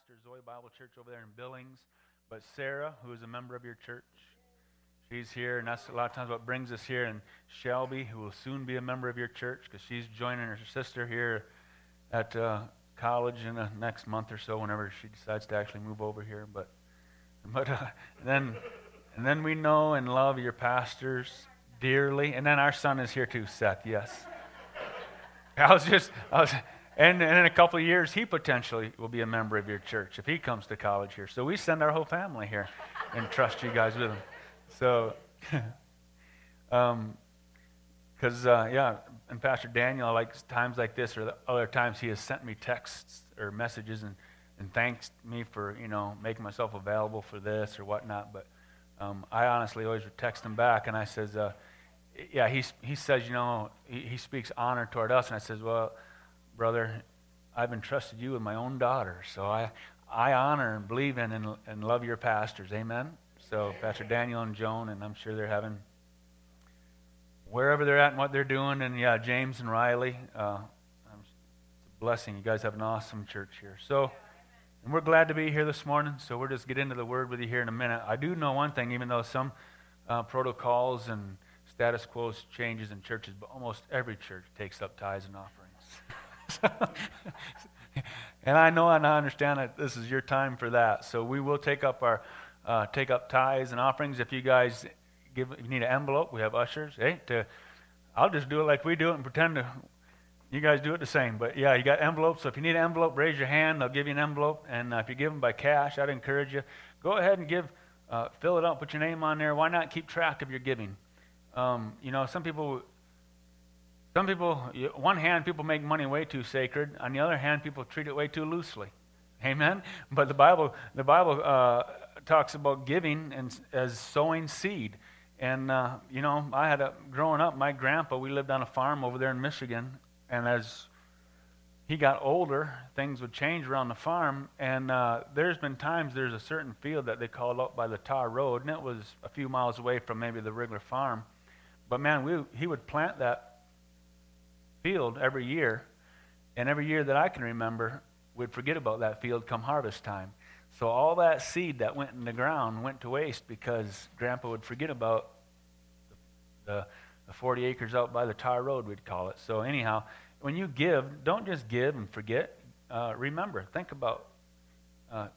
pastor Zoe Bible Church over there in Billings, but Sarah, who is a member of your church, she's here, and that's a lot of times what brings us here. And Shelby, who will soon be a member of your church, because she's joining her sister here at uh, college in the next month or so, whenever she decides to actually move over here. But, but uh, then, and then we know and love your pastors dearly, and then our son is here too, Seth. Yes. I was just, I was, and, and in a couple of years, he potentially will be a member of your church if he comes to college here. So we send our whole family here and trust you guys with him. So, um, because uh, yeah, and Pastor Daniel, like times like this or other times, he has sent me texts or messages and and thanks me for you know making myself available for this or whatnot. But um, I honestly always would text him back, and I says, uh, yeah, he he says, you know, he, he speaks honor toward us, and I says, well, brother, I've entrusted you with my own daughter, so I I honor and believe in and, and love your pastors. Amen. So Pastor Daniel and Joan, and I'm sure they're having wherever they're at and what they're doing. And yeah, James and Riley, uh, it's a blessing. You guys have an awesome church here. So, and we're glad to be here this morning. So we'll just get into the word with you here in a minute. I do know one thing, even though some uh, protocols and status quo changes in churches, but almost every church takes up tithes and offerings. and I know and I understand that this is your time for that. So we will take up our uh, take up tithes and offerings. If you guys give, you need an envelope, we have ushers. Hey, to, I'll just do it like we do it and pretend to, you guys do it the same. But yeah, you got envelopes. So if you need an envelope, raise your hand. They'll give you an envelope. And uh, if you give them by cash, I'd encourage you, go ahead and give, uh, fill it up, put your name on there. Why not keep track of your giving? Um, you know, some people, some people, one hand, people make money way too sacred. On the other hand, people treat it way too loosely. Amen. But the Bible, the Bible uh, talks about giving and as sowing seed. And, uh, you know, I had a, growing up, my grandpa, we lived on a farm over there in Michigan. And as he got older, things would change around the farm. And uh, there's been times there's a certain field that they called up by the tar road, and it was a few miles away from maybe the regular farm. But man, we, he would plant that field every year. And every year that I can remember, we'd forget about that field come harvest time. So all that seed that went in the ground went to waste because Grandpa would forget about the, the 40 acres out by the tar road, we'd call it. So anyhow, when you give, don't just give and forget. Uh, remember, think about, uh,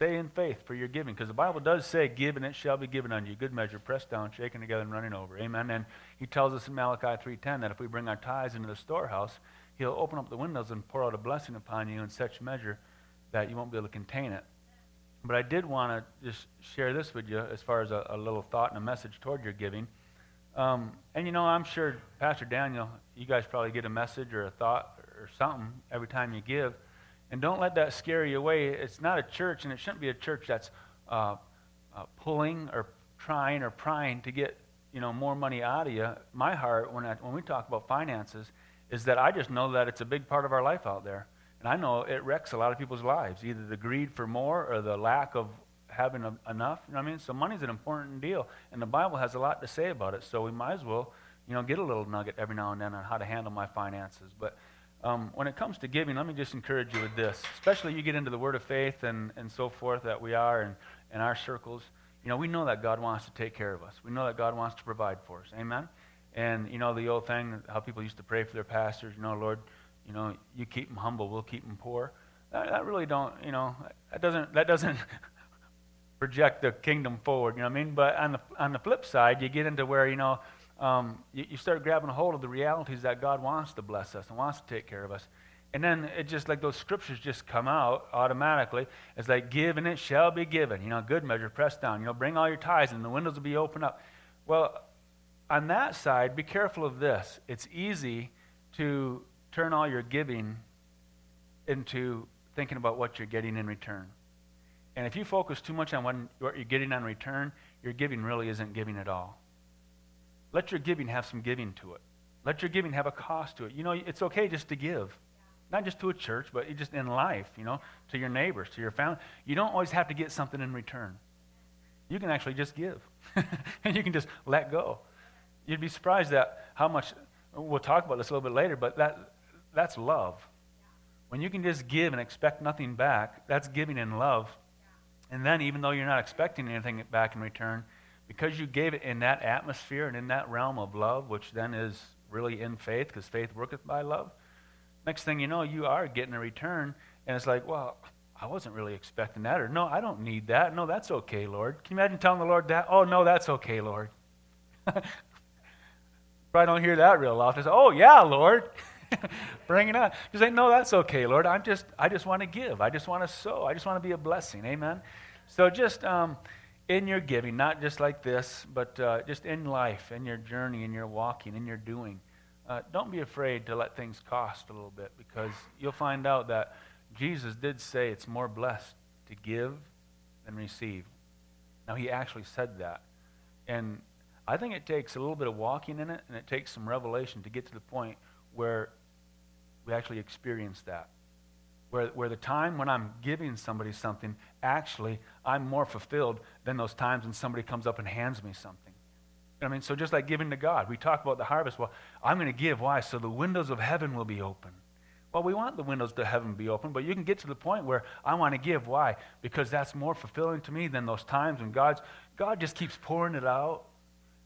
stay in faith for your giving because the Bible does say, "Give and it shall be given unto you." Good measure, pressed down, shaken together, and running over. Amen. And He tells us in Malachi 3:10 that if we bring our tithes into the storehouse, He'll open up the windows and pour out a blessing upon you in such measure that you won't be able to contain it. But I did want to just share this with you as far as a, a, little thought and a message toward your giving. Um, and you know, I'm sure, Pastor Daniel, you guys probably get a message or a thought or something every time you give. And don't let that scare you away. It's not a church, and it shouldn't be a church that's uh, uh, pulling or trying or prying to get you know more money out of you. My heart, when I, when we talk about finances, is that I just know that it's a big part of our life out there. And I know it wrecks a lot of people's lives, either the greed for more or the lack of having a, enough. You know what I mean? So money's an important deal, and the Bible has a lot to say about it. So we might as well, you know, get a little nugget every now and then on how to handle my finances. But um, when it comes to giving, let me just encourage you with this, especially you get into the Word of faith and, and so forth that we are in, in our circles. You know, we know that God wants to take care of us. We know that God wants to provide for us. Amen? And, you know, the old thing, how people used to pray for their pastors, you know, Lord, you know, you keep them humble, we'll keep them poor. That, that really don't, you know, that doesn't, that doesn't project the kingdom forward, you know what I mean? But on the, on the flip side, you get into where, you know, um, you, you start grabbing a hold of the realities that God wants to bless us and wants to take care of us. And then it just like those scriptures just come out automatically. It's like, give and it shall be given. You know, good measure, pressed down. You know, bring all your tithes and the windows will be opened up. Well, on that side, be careful of this. It's easy to turn all your giving into thinking about what you're getting in return. And if you focus too much on what you're getting in return, your giving really isn't giving at all. Let your giving have some giving to it. Let your giving have a cost to it. You know, it's okay just to give. Not just to a church, but just in life, you know, to your neighbors, to your family. You don't always have to get something in return. You can actually just give. and you can just let go. You'd be surprised at how much, we'll talk about this a little bit later, but that that's love. When you can just give and expect nothing back, that's giving in love. And then, even though you're not expecting anything back in return, because you gave it in that atmosphere and in that realm of love, which then is really in faith, because faith worketh by love, next thing you know, you are getting a return. And it's like, well, I wasn't really expecting that. Or, no, I don't need that. No, that's okay, Lord. Can you imagine telling the Lord that? Oh, no, that's okay, Lord. Probably don't hear that real often. Say, oh, yeah, Lord. Bring it on. You say, no, that's okay, Lord. I'm just, I just want to give. I just want to sow. I just want to be a blessing. Amen. So just um, in your giving, not just like this, but uh, just in life, in your journey, in your walking, in your doing, uh, don't be afraid to let things cost a little bit because you'll find out that Jesus did say it's more blessed to give than receive. Now, he actually said that. And I think it takes a little bit of walking in it and it takes some revelation to get to the point where we actually experience that. Where, where the time when I'm giving somebody something, actually, I'm more fulfilled than those times when somebody comes up and hands me something. I mean, so just like giving to God, we talk about the harvest. Well, I'm going to give. Why? So the windows of heaven will be open. Well, we want the windows to heaven to be open, but you can get to the point where I want to give. Why? Because that's more fulfilling to me than those times when God's, God just keeps pouring it out.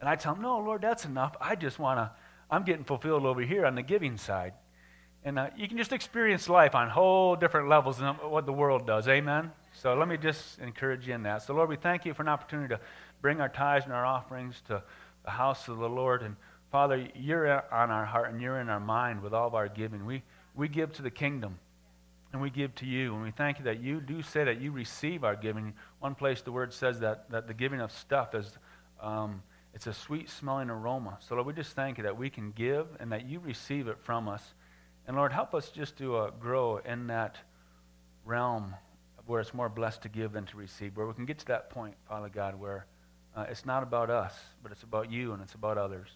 And I tell him, no, Lord, that's enough. I just want to, I'm getting fulfilled over here on the giving side. And uh, you can just experience life on whole different levels than what the world does. Amen? So let me just encourage you in that. So, Lord, we thank you for an opportunity to bring our tithes and our offerings to the house of the Lord. And Father, you're on our heart and you're in our mind with all of our giving. We, we give to the kingdom and we give to you. And we thank you that you do say that you receive our giving. One place the word says that, that the giving of stuff is um, it's a sweet smelling aroma. So Lord, we just thank you that we can give and that you receive it from us. And Lord, help us just to uh, grow in that realm where it's more blessed to give than to receive, where we can get to that point, Father God, where uh, it's not about us, but it's about you and it's about others.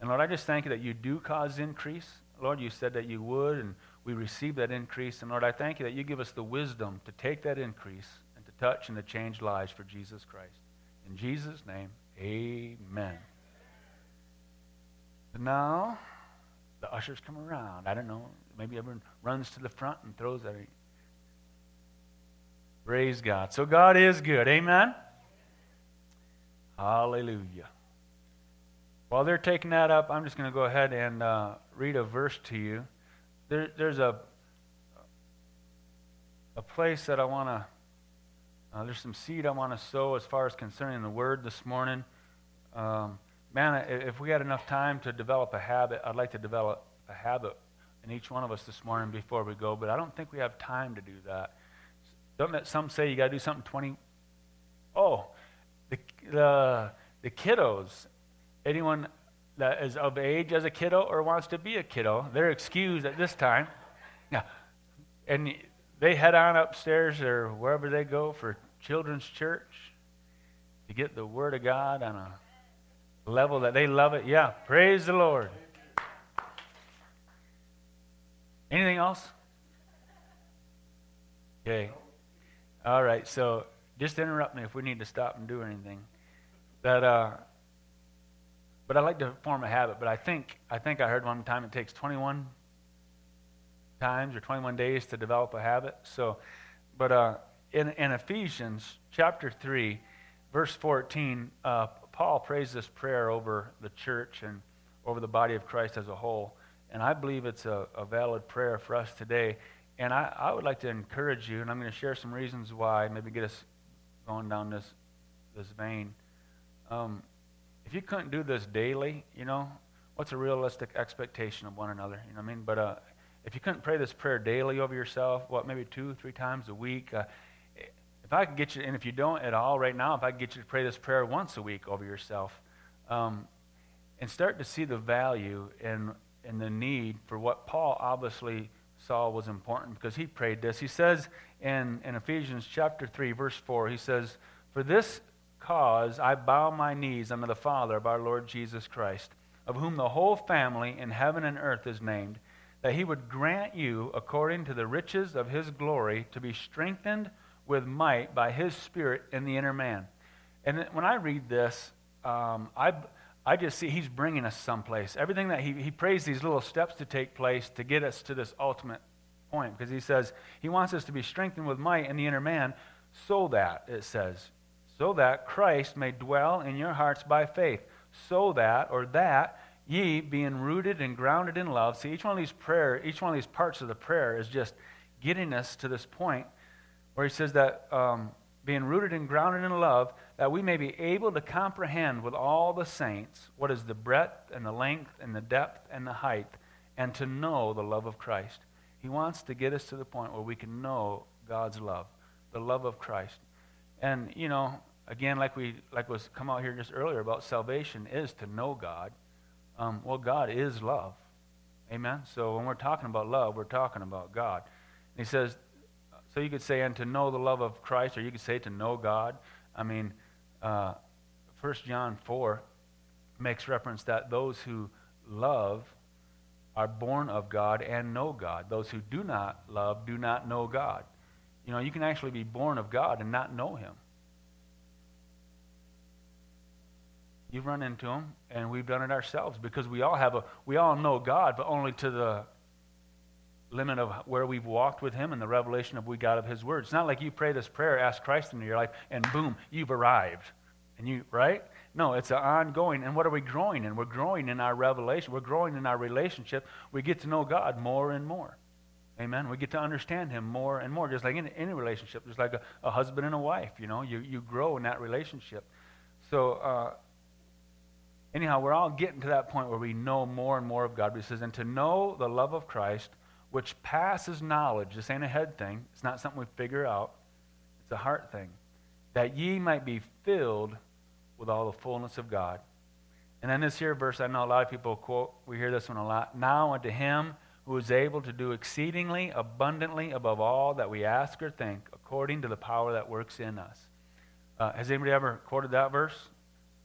And Lord, I just thank you that you do cause increase. Lord, you said that you would, and we receive that increase. And Lord, I thank you that you give us the wisdom to take that increase and to touch and to change lives for Jesus Christ. In Jesus' name, amen. Now, the ushers come around. I don't know. Maybe everyone runs to the front and throws at Praise God. So God is good. Amen. Hallelujah. While they're taking that up, I'm just going to go ahead and uh, read a verse to you. There, there's a a place that I want to. Uh, there's some seed I want to sow as far as concerning the word this morning. Um, man, if we had enough time to develop a habit, I'd like to develop a habit in each one of us this morning before we go, but I don't think we have time to do that. Don't some say you got to do something 20? Oh, the, the, the kiddos, anyone that is of age as a kiddo or wants to be a kiddo, they're excused at this time. Yeah. And they head on upstairs or wherever they go for children's church to get the Word of God on a level that they love it. Yeah, praise the Lord. Anything else? Okay. All right, so just interrupt me if we need to stop and do anything. That, uh, but I like to form a habit. But I think I think I heard one time it takes 21 times or 21 days to develop a habit. So, but uh, in in Ephesians chapter three, verse 14, uh, Paul prays this prayer over the church and over the body of Christ as a whole. And I believe it's a, a valid prayer for us today. And I, I would like to encourage you, and I'm going to share some reasons why, maybe get us going down this, this vein. Um, if you couldn't do this daily, you know, what's a realistic expectation of one another? You know what I mean? But uh, if you couldn't pray this prayer daily over yourself, what, maybe two, three times a week, uh, if I could get you, and if you don't at all right now, if I could get you to pray this prayer once a week over yourself, um, and start to see the value and, and the need for what Paul obviously saw was important because he prayed this. He says in, in Ephesians chapter 3, verse 4, he says, For this cause I bow my knees unto the Father of our Lord Jesus Christ, of whom the whole family in heaven and earth is named, that he would grant you, according to the riches of his glory, to be strengthened with might by his Spirit in the inner man. And when I read this, um, I, I just see he's bringing us someplace. Everything that he, he prays these little steps to take place to get us to this ultimate point because he says he wants us to be strengthened with might in the inner man so that, it says, so that Christ may dwell in your hearts by faith, so that, or that, ye, being rooted and grounded in love. See, each one of these prayer, each one of these parts of the prayer is just getting us to this point where he says that um, being rooted and grounded in love, that we may be able to comprehend with all the saints what is the breadth and the length and the depth and the height, and to know the love of Christ. He wants to get us to the point where we can know God's love, the love of Christ. And, you know, again, like we like was come out here just earlier about salvation is to know God. Um, well, God is love. Amen. So when we're talking about love, we're talking about God. And he says, so you could say, and to know the love of Christ, or you could say to know God. I mean, uh, 1 John 4 makes reference that those who love are born of God and know God. Those who do not love do not know God. You know, you can actually be born of God and not know Him. You've run into Him, and we've done it ourselves because we all have a, we all know God, but only to the limit of where we've walked with Him and the revelation of we got of His Word. It's not like you pray this prayer, ask Christ into your life, and boom, you've arrived. And you, right? No, it's an ongoing. And what are we growing in? We're growing in our revelation. We're growing in our relationship. We get to know God more and more. Amen. We get to understand Him more and more, just like in any relationship, just like a, a husband and a wife. You know, you, you grow in that relationship. So, uh, anyhow, we're all getting to that point where we know more and more of God. But He says, and to know the love of Christ, which passes knowledge. This ain't a head thing. It's not something we figure out. It's a heart thing. That ye might be filled with all the fullness of God. And then this here verse, I know a lot of people quote, we hear this one a lot. Now unto him who is able to do exceedingly abundantly above all that we ask or think, according to the power that works in us. Uh, has anybody ever quoted that verse?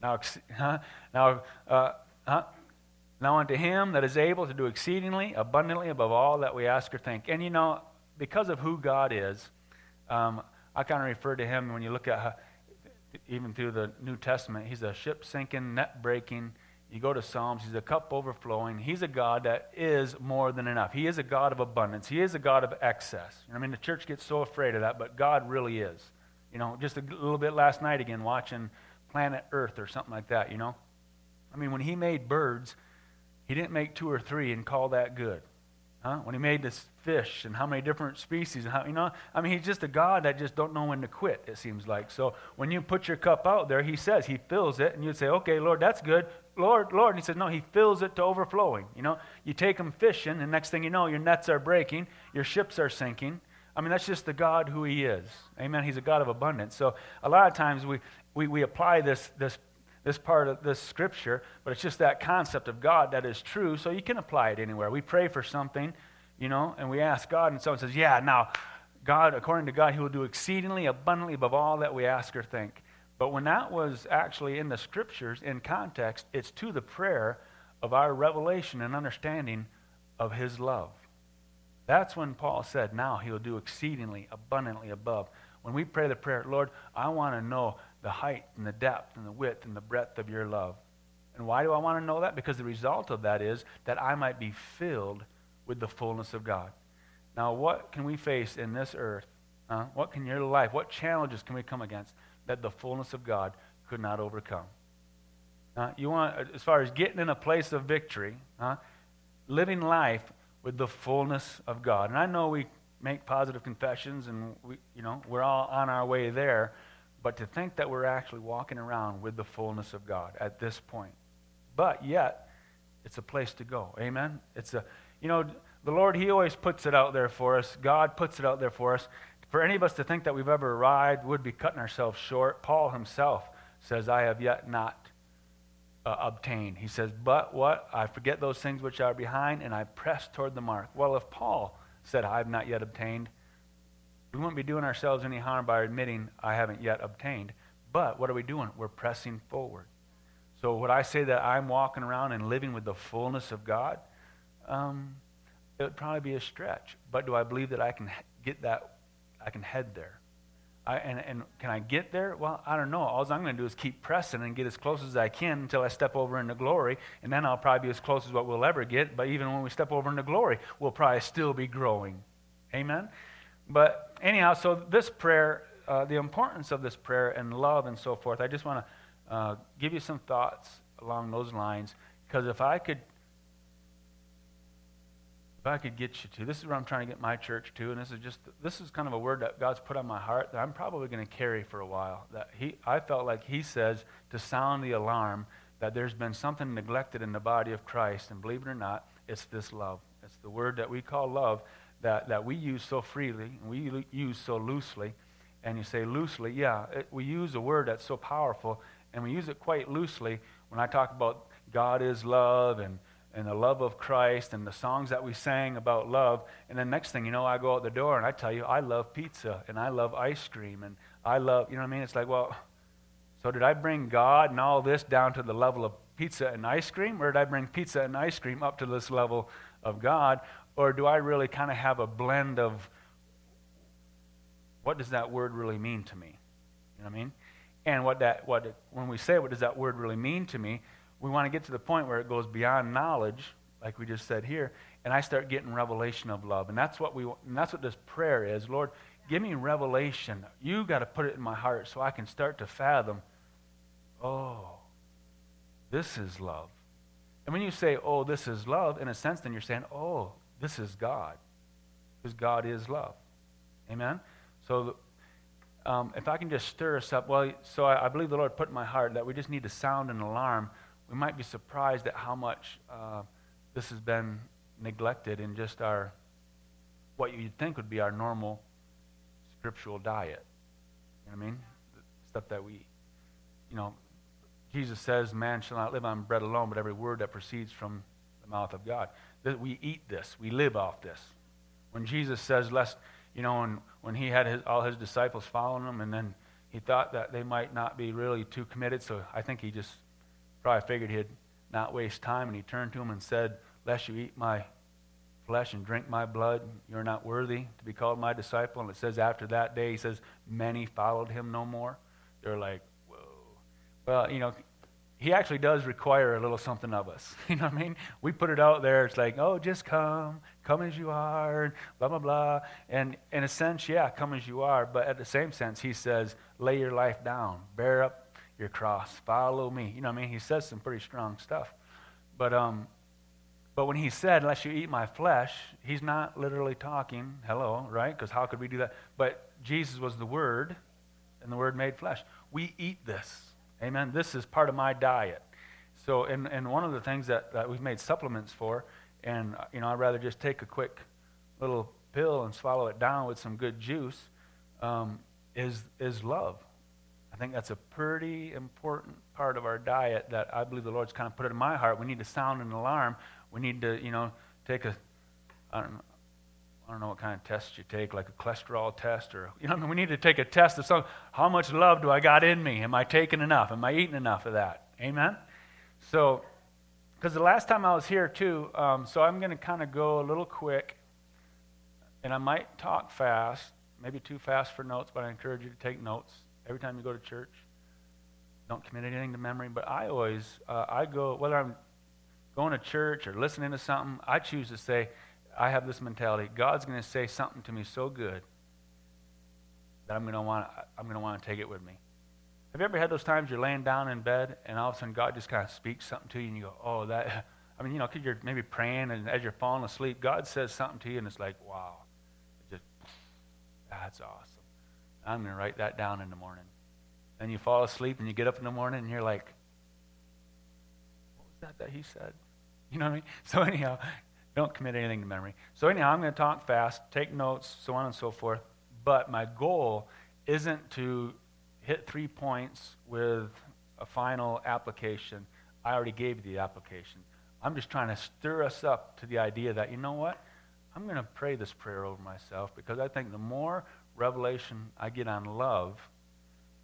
Now, huh? now, uh, huh? Now unto him that is able to do exceedingly abundantly above all that we ask or think. And you know, because of who God is, um, I kind of refer to him when you look at even through the New Testament. He's a ship sinking, net breaking. You go to Psalms, he's a cup overflowing. He's a God that is more than enough. He is a God of abundance. He is a God of excess. I mean, the church gets so afraid of that, but God really is. You know, just a little bit last night again, watching Planet Earth or something like that, you know. I mean, when he made birds, he didn't make two or three and call that good. Huh? When he made this fish and how many different species and how you know, I mean, he's just a God that just don't know when to quit. It seems like. So when you put your cup out there, he says he fills it, and you'd say, "Okay, Lord, that's good." Lord, Lord, and he says, "No, he fills it to overflowing." You know, you take them fishing, and next thing you know, your nets are breaking, your ships are sinking. I mean, that's just the God who he is. Amen. He's a God of abundance. So a lot of times we, we, we apply this, this this part of this scripture, but it's just that concept of God that is true, so you can apply it anywhere. We pray for something, you know, and we ask God, and someone says, Yeah, now, God, according to God, He will do exceedingly abundantly above all that we ask or think. But when that was actually in the scriptures, in context, it's to the prayer of our revelation and understanding of His love. That's when Paul said, Now He will do exceedingly abundantly above. When we pray the prayer, Lord, I want to know the height and the depth and the width and the breadth of your love. And why do I want to know that? Because the result of that is that I might be filled with the fullness of God. Now, what can we face in this earth? Uh, what can your life, what challenges can we come against that the fullness of God could not overcome? Uh, you want, as far as getting in a place of victory, uh, living life with the fullness of God. And I know we make positive confessions and we, you know, we're all on our way there. But to think that we're actually walking around with the fullness of God at this point. But yet, it's a place to go. Amen? It's a, you know, the Lord, He always puts it out there for us. God puts it out there for us. For any of us to think that we've ever arrived would be cutting ourselves short. Paul himself says, I have yet not uh, obtained. He says, But what? I forget those things which are behind, and I press toward the mark. Well, if Paul said, I have not yet obtained, we wouldn't be doing ourselves any harm by admitting, I haven't yet obtained. But what are we doing? We're pressing forward. So, would I say that I'm walking around and living with the fullness of God? Um, it would probably be a stretch. But do I believe that I can get that? I can head there. I, and, and can I get there? Well, I don't know. All I'm going to do is keep pressing and get as close as I can until I step over into glory. And then I'll probably be as close as what we'll ever get. But even when we step over into glory, we'll probably still be growing. Amen? But anyhow, so this prayer, uh, the importance of this prayer and love and so forth, I just want to uh, give you some thoughts along those lines. Because if I could if I could get you to, this is where I'm trying to get my church to, and this is just, this is kind of a word that God's put on my heart that I'm probably going to carry for a while. That he, I felt like He says to sound the alarm that there's been something neglected in the body of Christ, and believe it or not, it's this love. It's the word that we call love that, that we use so freely, and we use so loosely. And you say loosely, yeah, it, we use a word that's so powerful, and we use it quite loosely when I talk about God is love and and the love of Christ and the songs that we sang about love. And then next thing you know, I go out the door and I tell you, I love pizza and I love ice cream and I love, you know what I mean? It's like, well, so did I bring God and all this down to the level of pizza and ice cream? Or did I bring pizza and ice cream up to this level of God? Or do I really kind of have a blend of what does that word really mean to me? You know what I mean? And what that, what, when we say, what does that word really mean to me? we want to get to the point where it goes beyond knowledge, like we just said here, and I start getting revelation of love. And that's what we that's what this prayer is. Lord, give me revelation. You got to put it in my heart so I can start to fathom, oh, this is love. And when you say, oh, this is love, in a sense, then you're saying, oh, this is God. Because God is love. Amen? So um, if I can just stir us up, well, so I, I, believe the Lord put in my heart that we just need to sound an alarm we might be surprised at how much uh, this has been neglected in just our, what you'd think would be our normal scriptural diet. You know what I mean? The stuff that we eat. You know, Jesus says, Man shall not live on bread alone, but every word that proceeds from the mouth of God. That we eat this, we live off this. When Jesus says, Lest, you know, when, when he had his, all his disciples following him, and then he thought that they might not be really too committed, so I think he just probably figured he'd not waste time, and he turned to him and said, Lest you eat my flesh and drink my blood, you're not worthy to be called my disciple. And it says after that day, he says, Many followed him no more. They're like, Whoa. Well, you know, he actually does require a little something of us. You know what I mean? We put it out there. It's like, oh, just come, come as you are, and blah blah blah. And in a sense, yeah, come as you are. But at the same sense, he says, lay your life down, bear up your cross. Follow me. You know what I mean? He says some pretty strong stuff. But, um, but when he said, unless you eat my flesh, he's not literally talking, hello, right? Because how could we do that? But Jesus was the Word, and the Word made flesh. We eat this. Amen. This is part of my diet. So, and, and one of the things that, that we've made supplements for, and, you know, I'd rather just take a quick little pill and swallow it down with some good juice, um, is, is love. I think that's a pretty important part of our diet that I believe the Lord's kind of put it in my heart. We need to sound an alarm. We need to, you know, take a, I don't know, I don't know what kind of test you take, like a cholesterol test, or you know, we need to take a test of some. How much love do I got in me? Am I taking enough? Am I eating enough of that? Amen. So, because the last time I was here too, um, so I'm going to kind of go a little quick, and I might talk fast, maybe too fast for notes, but I encourage you to take notes every time you go to church. Don't commit anything to memory. But I always, uh, I go, whether I'm going to church or listening to something, I choose to say, I have this mentality. God's going to say something to me so good that I'm going to want, I'm going to want to take it with me. Have you ever had those times you're laying down in bed and all of a sudden God just kind of speaks something to you and you go, oh, that, I mean, you know, because you're maybe praying and as you're falling asleep, God says something to you and it's like, wow, it just, that's awesome. I'm going to write that down in the morning. And you fall asleep and you get up in the morning and you're like, what was that that he said? You know what I mean? So, anyhow, don't commit anything to memory. So, anyhow, I'm going to talk fast, take notes, so on and so forth. But my goal isn't to hit three points with a final application. I already gave you the application. I'm just trying to stir us up to the idea that, you know what? I'm going to pray this prayer over myself because I think the more revelation I get on love,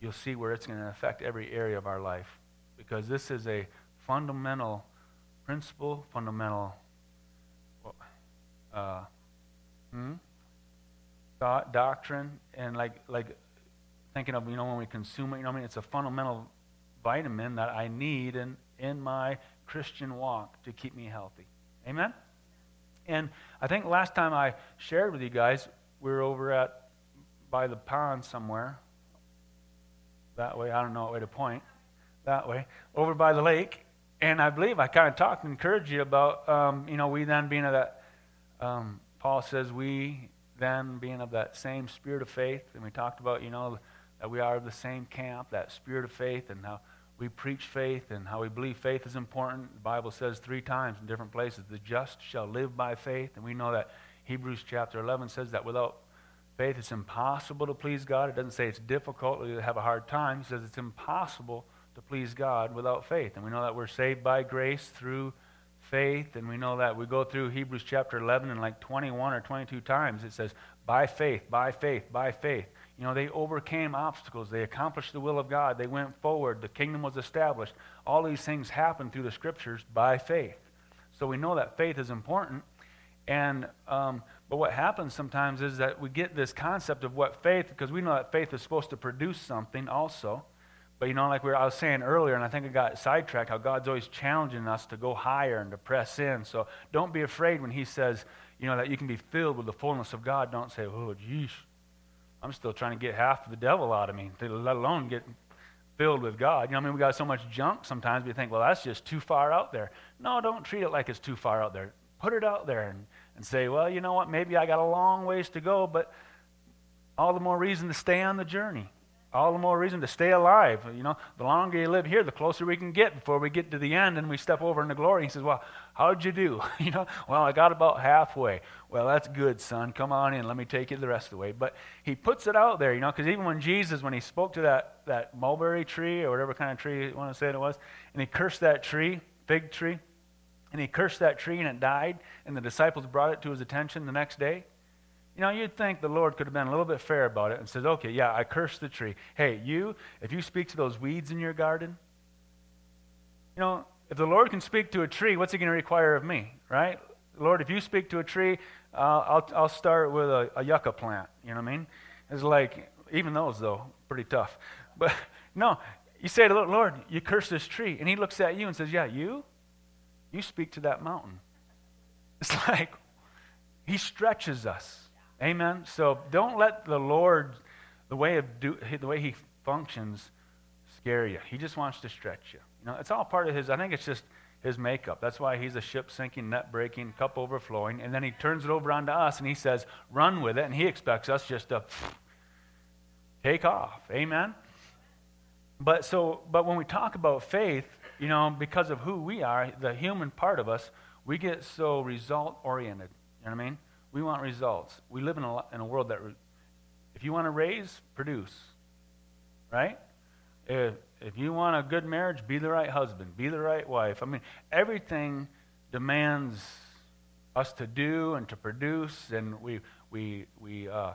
you'll see where it's going to affect every area of our life. Because this is a fundamental principle, fundamental uh, hmm? thought, doctrine, and like, like thinking of, you know, when we consume it, you know I mean? It's a fundamental vitamin that I need in, in my Christian walk to keep me healthy. Amen? And I think last time I shared with you guys, we were over at by the pond somewhere. That way, I don't know what way to point. That way, over by the lake, and I believe I kind of talked and encouraged you about, um, you know, we then being at that. Um, Paul says we then being of that same spirit of faith, and we talked about, you know, that we are of the same camp, that spirit of faith, and how we preach faith and how we believe faith is important. The Bible says three times in different places, the just shall live by faith. And we know that Hebrews chapter 11 says that without faith it's impossible to please God. It doesn't say it's difficult or you have a hard time. It says it's impossible to please God without faith. And we know that we're saved by grace through faith. And we know that we go through Hebrews chapter 11 and like 21 or 22 times it says, by faith, by faith, by faith. You know, they overcame obstacles. They accomplished the will of God. They went forward. The kingdom was established. All these things happened through the scriptures by faith. So we know that faith is important. And um, but what happens sometimes is that we get this concept of what faith, because we know that faith is supposed to produce something also. But you know, like we were, I was saying earlier, and I think I got sidetracked, how God's always challenging us to go higher and to press in. So don't be afraid when He says, you know, that you can be filled with the fullness of God. Don't say, oh, geez, I'm still trying to get half of the devil out of me, let alone get filled with God. You know, I mean, we got so much junk sometimes we think, well, that's just too far out there. No, don't treat it like it's too far out there. Put it out there and, and say, well, you know what, maybe I got a long ways to go, but all the more reason to stay on the journey all the more reason to stay alive. You know, the longer you live here, the closer we can get before we get to the end and we step over into glory. He says, Well, how'd you do? You know, well, I got about halfway. Well, that's good, son. Come on in. Let me take you the rest of the way. But he puts it out there, you know, because even when Jesus, when he spoke to that, that mulberry tree or whatever kind of tree you want to say it was, and he cursed that tree, fig tree, and he cursed that tree and it died, and the disciples brought it to his attention the next day. You know, you'd think the Lord could have been a little bit fair about it and says, okay, yeah, I cursed the tree. Hey, you, if you speak to those weeds in your garden, you know, if the Lord can speak to a tree, what's he going to require of me, right? Lord, if you speak to a tree, uh, I'll, I'll start with a, a yucca plant. You know what I mean? It's like, even those, though, pretty tough. But no, you say to the Lord, you curse this tree. And he looks at you and says, yeah, you? You speak to that mountain. It's like, he stretches us. Amen. So don't let the Lord, the way of do, the way He functions, scare you. He just wants to stretch you. You know, it's all part of His. I think it's just His makeup. That's why He's a ship sinking, net breaking, cup overflowing, and then He turns it over onto us and He says, "Run with it," and He expects us just to take off. Amen. But so, but when we talk about faith, you know, because of who we are, the human part of us, we get so result oriented. You know what I mean? We want results. We live in a, in a world that, if you want to raise, produce. Right? If, if you want a good marriage, be the right husband, be the right wife. I mean, everything demands us to do and to produce, and we, we, we uh,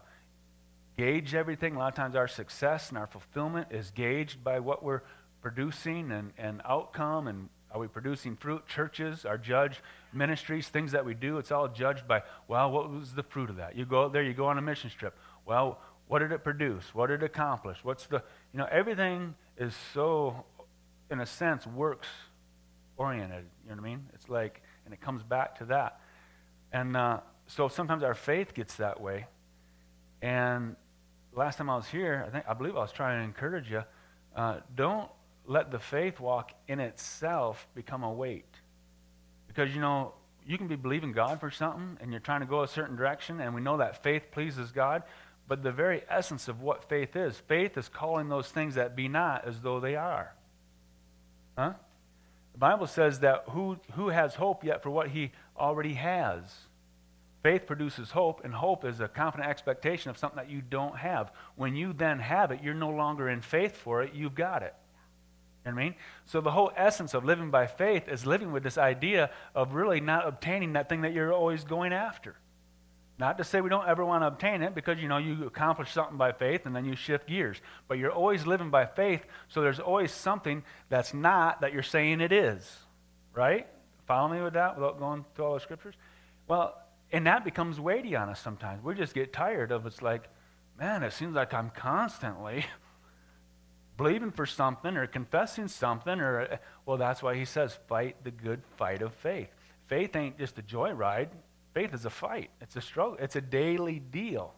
gauge everything. A lot of times our success and our fulfillment is gauged by what we're producing and, and outcome and are we producing fruit? Churches are judged. Ministries, things that we do, it's all judged by, well, what was the fruit of that? You go out there, you go on a mission trip. Well, what did it produce? What did it accomplish? What's the, you know, everything is so, in a sense, works oriented. You know what I mean? It's like, and it comes back to that. And uh, so sometimes our faith gets that way. And last time I was here, I think I believe I was trying to encourage you. Uh, don't let the faith walk in itself become a weight. Because, you know, you can be believing God for something and you're trying to go a certain direction, and we know that faith pleases God. But the very essence of what faith is faith is calling those things that be not as though they are. Huh? The Bible says that who, who has hope yet for what he already has? Faith produces hope, and hope is a confident expectation of something that you don't have. When you then have it, you're no longer in faith for it, you've got it. You know I mean? So the whole essence of living by faith is living with this idea of really not obtaining that thing that you're always going after. Not to say we don't ever want to obtain it because you know you accomplish something by faith and then you shift gears. But you're always living by faith, so there's always something that's not that you're saying it is. Right? Follow me with that without going through all the scriptures? Well, and that becomes weighty on us sometimes. We just get tired of it's like, man, it seems like I'm constantly believing for something or confessing something or well that's why he says fight the good fight of faith. Faith ain't just a joyride. Faith is a fight. It's a struggle. It's a daily deal.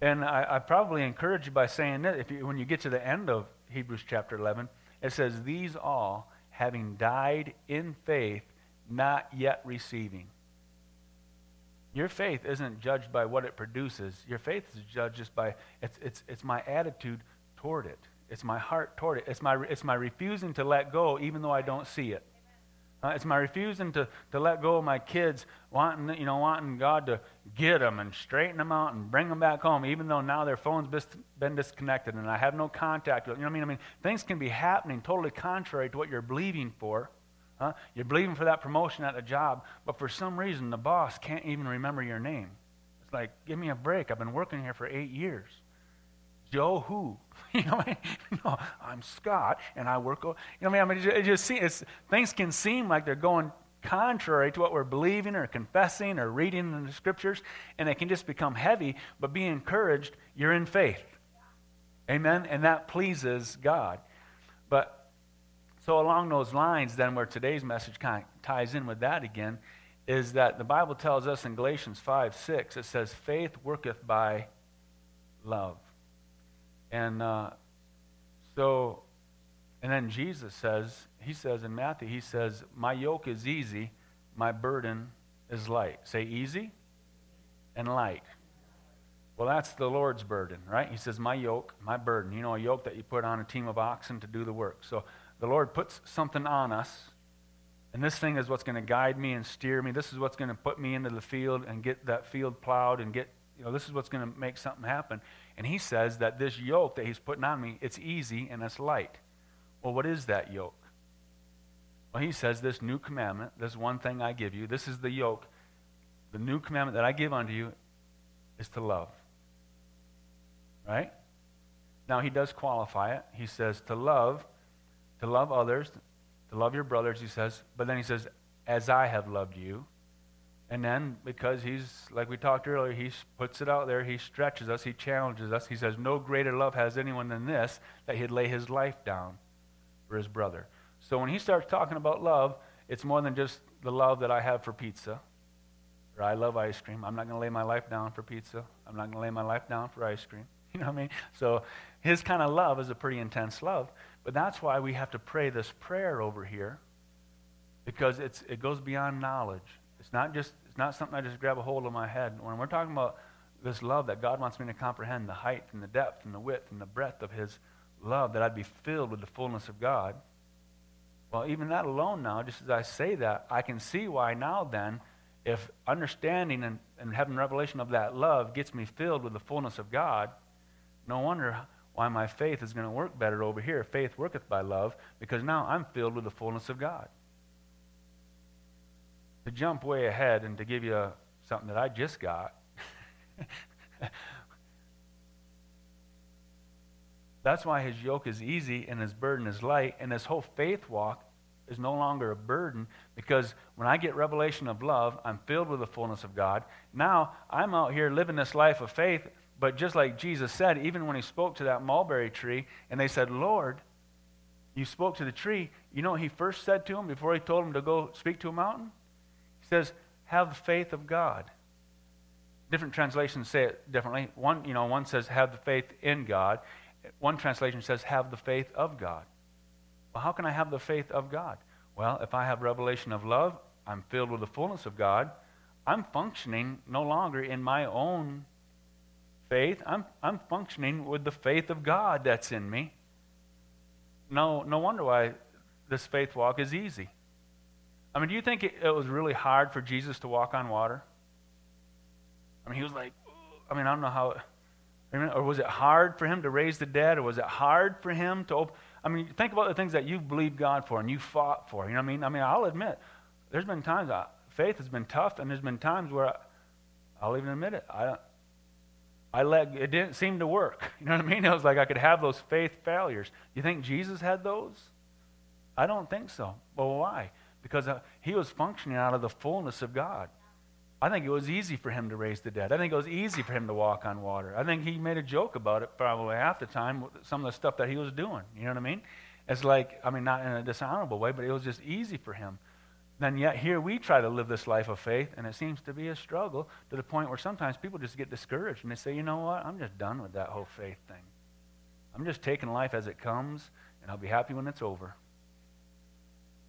And I, I probably encourage you by saying that if you, when you get to the end of Hebrews chapter 11, it says, These all, having died in faith, not yet receiving. Your faith isn't judged by what it produces. Your faith is judged just by it's, it's, it's my attitude toward it. It's my heart toward it. It's my, it's my refusing to let go even though I don't see it. Uh, it's my refusing to, to let go of my kids, wanting, you know, wanting God to get them and straighten them out and bring them back home, even though now their phone's been disconnected and I have no contact with them. You know what I mean? I mean, things can be happening totally contrary to what you're believing for. Huh? You're believing for that promotion at a job, but for some reason the boss can't even remember your name. It's like, give me a break. I've been working here for eight years. Joe who? You know, I mean? no, I'm Scott, and I work. You know, what I mean, it just things can seem like they're going contrary to what we're believing or confessing or reading in the scriptures, and it can just become heavy. But be encouraged. You're in faith, amen, and that pleases God. But so along those lines, then, where today's message kind of ties in with that again, is that the Bible tells us in Galatians five six, it says, "Faith worketh by love." And uh, so, and then Jesus says, he says in Matthew, he says, My yoke is easy, my burden is light. Say easy and light. Well, that's the Lord's burden, right? He says, My yoke, my burden. You know, a yoke that you put on a team of oxen to do the work. So the Lord puts something on us, and this thing is what's going to guide me and steer me. This is what's going to put me into the field and get that field plowed and get, you know, this is what's going to make something happen. And he says that this yoke that he's putting on me, it's easy and it's light. Well, what is that yoke? Well, he says this new commandment, this one thing I give you, this is the yoke. The new commandment that I give unto you is to love. Right? Now, he does qualify it. He says to love, to love others, to love your brothers, he says. But then he says, as I have loved you. And then, because he's, like we talked earlier, he puts it out there, he stretches us, he challenges us. He says, No greater love has anyone than this, that he'd lay his life down for his brother. So when he starts talking about love, it's more than just the love that I have for pizza, or I love ice cream. I'm not going to lay my life down for pizza. I'm not going to lay my life down for ice cream. You know what I mean? So his kind of love is a pretty intense love. But that's why we have to pray this prayer over here, because it's, it goes beyond knowledge. It's not just it's not something I just grab a hold of my head. When we're talking about this love that God wants me to comprehend, the height and the depth and the width and the breadth of His love, that I'd be filled with the fullness of God. Well, even that alone now, just as I say that, I can see why now then, if understanding and, and having revelation of that love gets me filled with the fullness of God, no wonder why my faith is going to work better over here. Faith worketh by love, because now I'm filled with the fullness of God to jump way ahead and to give you something that I just got. That's why his yoke is easy and his burden is light, and his whole faith walk is no longer a burden because when I get revelation of love, I'm filled with the fullness of God. Now I'm out here living this life of faith, but just like Jesus said, even when he spoke to that mulberry tree, and they said, Lord, you spoke to the tree, you know what he first said to him before he told him to go speak to a mountain? He says, have the faith of God. Different translations say it differently. One, you know, one says, have the faith in God. One translation says, have the faith of God. Well, how can I have the faith of God? Well, if I have revelation of love, I'm filled with the fullness of God. I'm functioning no longer in my own faith. I'm, I'm functioning with the faith of God that's in me. No, no wonder why this faith walk is easy. I mean, do you think it, it was really hard for Jesus to walk on water? I mean, he was like, I mean, I don't know how, or was it hard for him to raise the dead, or was it hard for him to open? I mean, think about the things that you've believed God for and you fought for. You know what I mean? I mean, I'll admit, there's been times I, faith has been tough, and there's been times where I, will even admit it. I, I let it didn't seem to work. You know what I mean? It was like I could have those faith failures. You think Jesus had those? I don't think so. Well, why? Because uh, he was functioning out of the fullness of God. I think it was easy for him to raise the dead. I think it was easy for him to walk on water. I think he made a joke about it probably half the time, some of the stuff that he was doing. You know what I mean? It's like, I mean, not in a dishonorable way, but it was just easy for him. then yet here we try to live this life of faith, and it seems to be a struggle to the point where sometimes people just get discouraged and they say, you know what, I'm just done with that whole faith thing. I'm just taking life as it comes, and I'll be happy when it's over.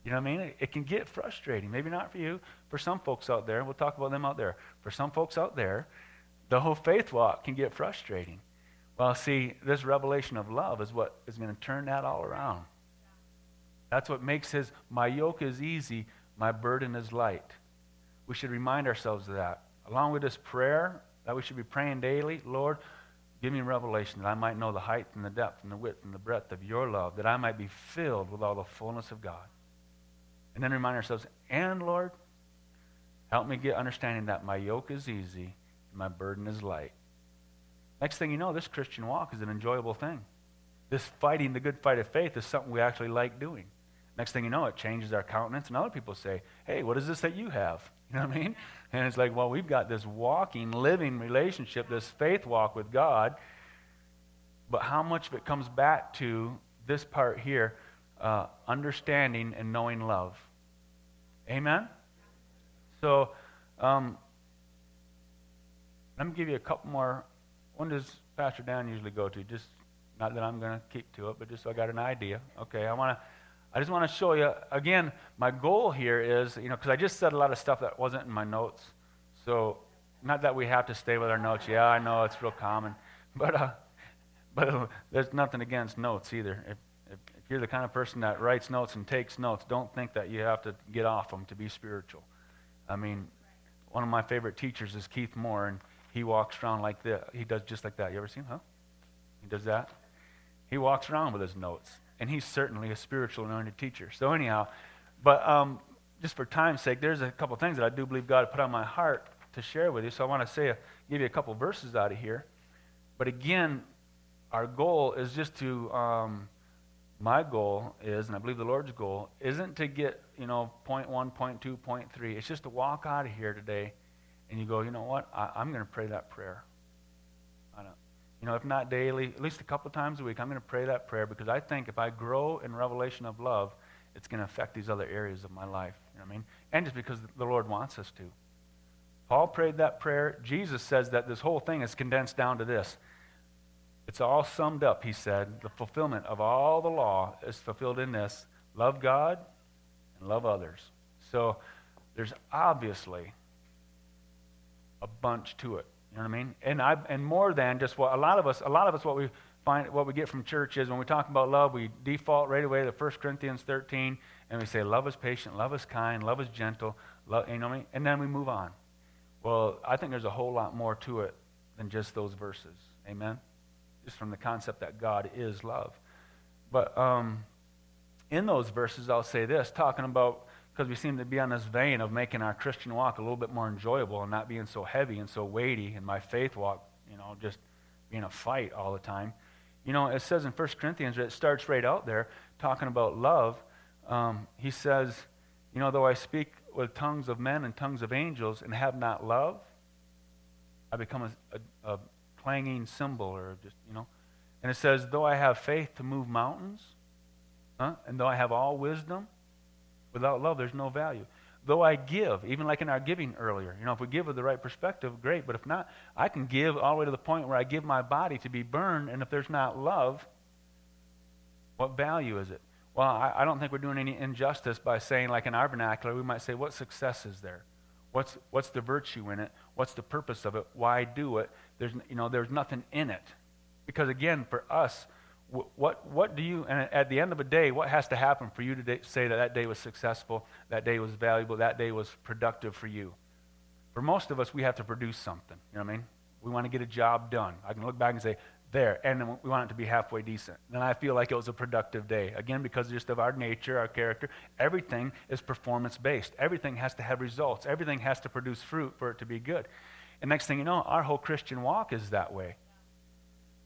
You know what I mean? It, it, can get frustrating. Maybe not for you. For some folks out there, we'll talk about them out there. For some folks out there, the whole faith walk can get frustrating. Well, see, this revelation of love is what is going to turn that all around. That's what makes his, my yoke is easy, my burden is light. We should remind ourselves of that. Along with this prayer that we should be praying daily, Lord, give me revelation that I might know the height and the depth and the width and the breadth of your love, that I might be filled with all the fullness of God. And then remind ourselves, and Lord, help me get understanding that my yoke is easy and my burden is light. Next thing you know, this Christian walk is an enjoyable thing. This fighting the good fight of faith is something we actually like doing. Next thing you know, it changes our countenance, and other people say, Hey, what is this that you have? You know what I mean? And it's like, well, we've got this walking, living relationship, this faith walk with God. But how much of it comes back to this part here uh, understanding and knowing love? Amen? So, um, let me give you a couple more. When does Pastor Dan usually go to? Just not that I'm going to keep to it, but just so I got an idea. Okay, I want to. I just want to show you again. My goal here is, you know, because I just said a lot of stuff that wasn't in my notes. So, not that we have to stay with our notes. Yeah, I know it's real common, but uh, but there's nothing against notes either. If, you're the kind of person that writes notes and takes notes, don't think that you have to get off them to be spiritual. I mean, one of my favorite teachers is Keith Moore, and he walks around like this. He does just like that. You ever seen him? Huh? He does that. He walks around with his notes and he's certainly a spiritual anointed teacher. So anyhow, but um, just for time's sake, there's a couple things that I do believe God put on my heart to share with you. So I want to say, a, give you a couple verses out of here. But again, our goal is just to. Um, my goal is, and I believe the Lord's goal, isn't to get, you know, point one, point two, point three. It's just to walk out of here today and you go, you know what? I, am going to pray that prayer. I don't, you know, if not daily, at least a couple times a week, I'm going to pray that prayer because I think if I grow in revelation of love, it's going to affect these other areas of my life. You know what I mean? And just because the Lord wants us to. Paul prayed that prayer. Jesus says that this whole thing is condensed down to this. It's all summed up, he said. The fulfillment of all the law is fulfilled in this love God and love others. So there's obviously a bunch to it. You know what I mean? And I and more than just what a lot of us a lot of us what we find what we get from church is when we talk about love, we default right away to 1 Corinthians 13 and we say love is patient, love is kind, love is gentle, love, you know what I mean? And then we move on. Well, I think there's a whole lot more to it than just those verses. Amen. Just from the concept that God is love. But um, in those verses, I'll say this, talking about because we seem to be on this vein of making our Christian walk a little bit more enjoyable and not being so heavy and so weighty, and my faith walk, you know, just being a fight all the time. You know, it says in 1 Corinthians, it starts right out there talking about love. Um, he says, you know, though I speak with tongues of men and tongues of angels and have not love, I become a, a, a clanging cymbal or just, you know. And it says, though I have faith to move mountains, huh? and though I have all wisdom, Without love, there's no value. Though I give, even like in our giving earlier, you know, if we give with the right perspective, great. But if not, I can give all the way to the point where I give my body to be burned, and if there's not love, what value is it? Well, I, I don't think we're doing any injustice by saying, like in our vernacular, we might say, what success is there? What's, what's the virtue in it? What's the purpose of it? Why do it? There's, you know, there's nothing in it. Because again, for us, what, what do you, and at the end of a day, what has to happen for you to say that that day was successful, that day was valuable, that day was productive for you? For most of us, we have to produce something. You know what I mean? We want to get a job done. I can look back and say, there, and we want it to be halfway decent. Then I feel like it was a productive day. Again, because just of our nature, our character, everything is performance based. Everything has to have results. Everything has to produce fruit for it to be good. And next thing you know, our whole Christian walk is that way.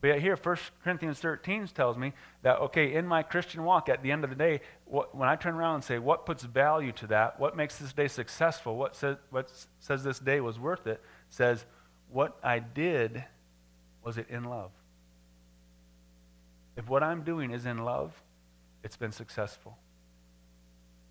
But yet here, 1 Corinthians 13 tells me that, okay, in my Christian walk, at the end of the day, what, when I turn around and say, what puts value to that? What makes this day successful? What what says this day was worth it? Says, what I did, was it in love? If what I'm doing is in love, it's been successful.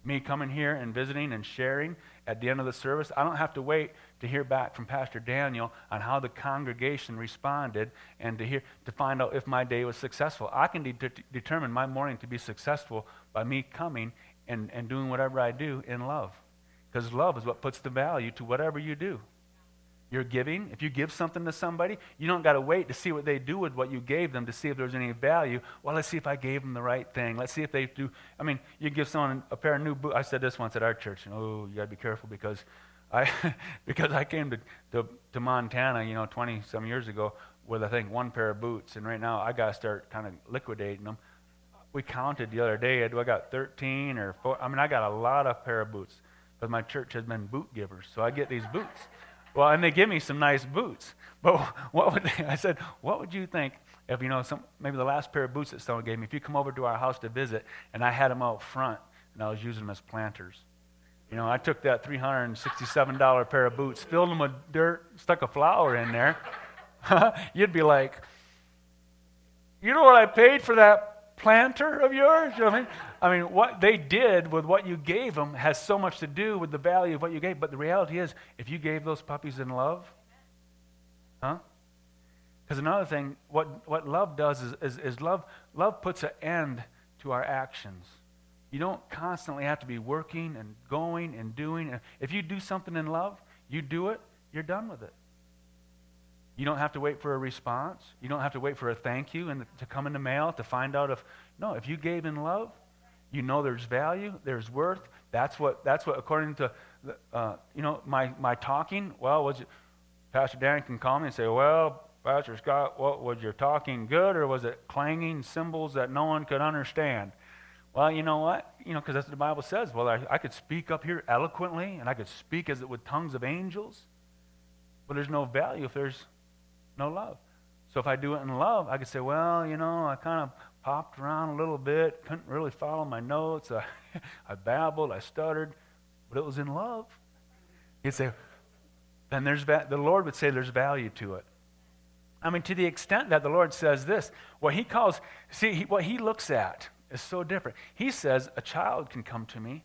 Me coming here and visiting and sharing at the end of the service, I don't have to wait to hear back from Pastor Daniel on how the congregation responded and to hear to find out if my day was successful. I can de- determine my morning to be successful by me coming and, and doing whatever I do in love. Because love is what puts the value to whatever you do. You're giving. If you give something to somebody, you don't got to wait to see what they do with what you gave them to see if there's any value. Well, let's see if I gave them the right thing. Let's see if they do. I mean, you give someone a pair of new boots. I said this once at our church. And, oh, you got to be careful because I, because I came to, to, to Montana, you know, 20 some years ago with, I think, one pair of boots. And right now, I got to start kind of liquidating them. We counted the other day. I got 13 or four. I mean, I got a lot of pair of boots because my church has been boot givers. So I get these boots. Well, and they give me some nice boots. But what would they, I said, what would you think if, you know, some, maybe the last pair of boots that someone gave me, if you come over to our house to visit and I had them out front and I was using them as planters? You know, I took that $367 pair of boots, filled them with dirt, stuck a flower in there. You'd be like, you know what I paid for that planter of yours? You know I mean? I mean, what they did with what you gave them has so much to do with the value of what you gave. But the reality is, if you gave those puppies in love, huh? Because another thing, what, what love does is, is, is love, love puts an end to our actions. You don't constantly have to be working and going and doing. If you do something in love, you do it, you're done with it. You don't have to wait for a response. You don't have to wait for a thank you and to come in the mail to find out if no, if you gave in love, you know there's value, there's worth. That's what that's what according to uh, you know my my talking. Well, was it Pastor Dan can call me and say, well, Pastor Scott, what was your talking good or was it clanging cymbals that no one could understand? Well, you know what? You know, because that's what the Bible says. Well, I, I could speak up here eloquently and I could speak as it with tongues of angels, but there's no value if there's no love. So if I do it in love, I could say, well, you know, I kind of popped around a little bit, couldn't really follow my notes. I, I babbled, I stuttered, but it was in love. He'd say, then there's va- the Lord would say there's value to it. I mean, to the extent that the Lord says this, what He calls, see, he, what He looks at is so different. He says, a child can come to me,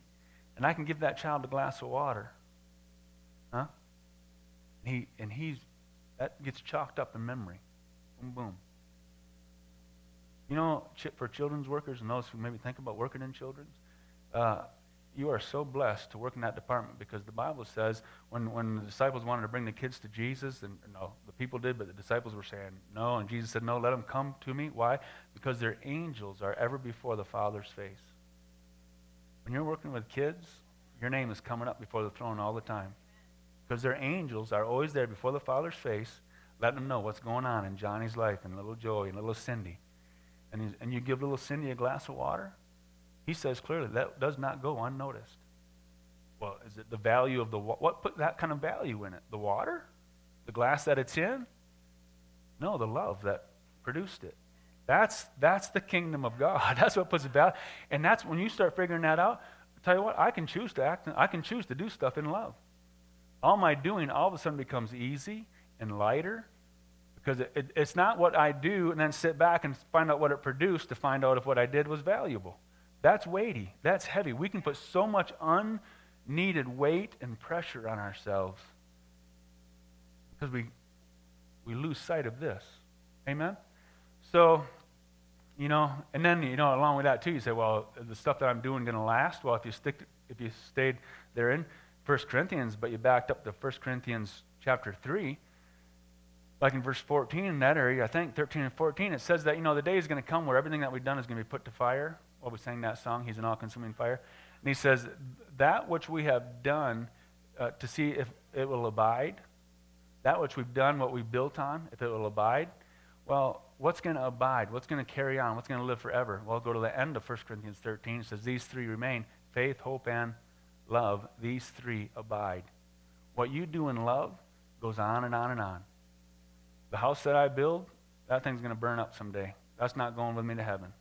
and I can give that child a glass of water. Huh? And, he, and he's that gets chalked up in memory. Boom, boom. You know, for children's workers and those who maybe think about working in children's, uh, you are so blessed to work in that department because the Bible says when, when the disciples wanted to bring the kids to Jesus, and no, the people did, but the disciples were saying no, and Jesus said, no, let them come to me. Why? Because their angels are ever before the Father's face. When you're working with kids, your name is coming up before the throne all the time. Because their angels are always there before the Father's face, letting them know what's going on in Johnny's life and little Joey and little Cindy. And, and you give little Cindy a glass of water, he says clearly that does not go unnoticed. Well, is it the value of the what put that kind of value in it? The water? The glass that it's in? No, the love that produced it. That's that's the kingdom of God. That's what puts it value. And that's when you start figuring that out, I tell you what, I can choose to act I can choose to do stuff in love all my doing all of a sudden becomes easy and lighter because it, it, it's not what I do and then sit back and find out what it produced to find out if what I did was valuable. That's weighty. That's heavy. We can put so much unneeded weight and pressure on ourselves because we, we lose sight of this. Amen? So, you know, and then, you know, along with that too, you say, well, the stuff that I'm doing going to last? Well, if you stick, if you stayed therein, 1 Corinthians, but you backed up to 1 Corinthians chapter 3, like in verse 14 in that area, I think 13 and 14, it says that, you know, the day is going to come where everything that we've done is going to be put to fire. While we sang that song, He's an all consuming fire. And he says, that which we have done uh, to see if it will abide, that which we've done, what we've built on, if it will abide, well, what's going to abide? What's going to carry on? What's going to live forever? Well, go to the end of 1 Corinthians 13. It says, These three remain faith, hope, and love, these three abide. What you do in love goes on and on and on. The house that I build, that thing's going to burn up someday. That's not going with me to heaven.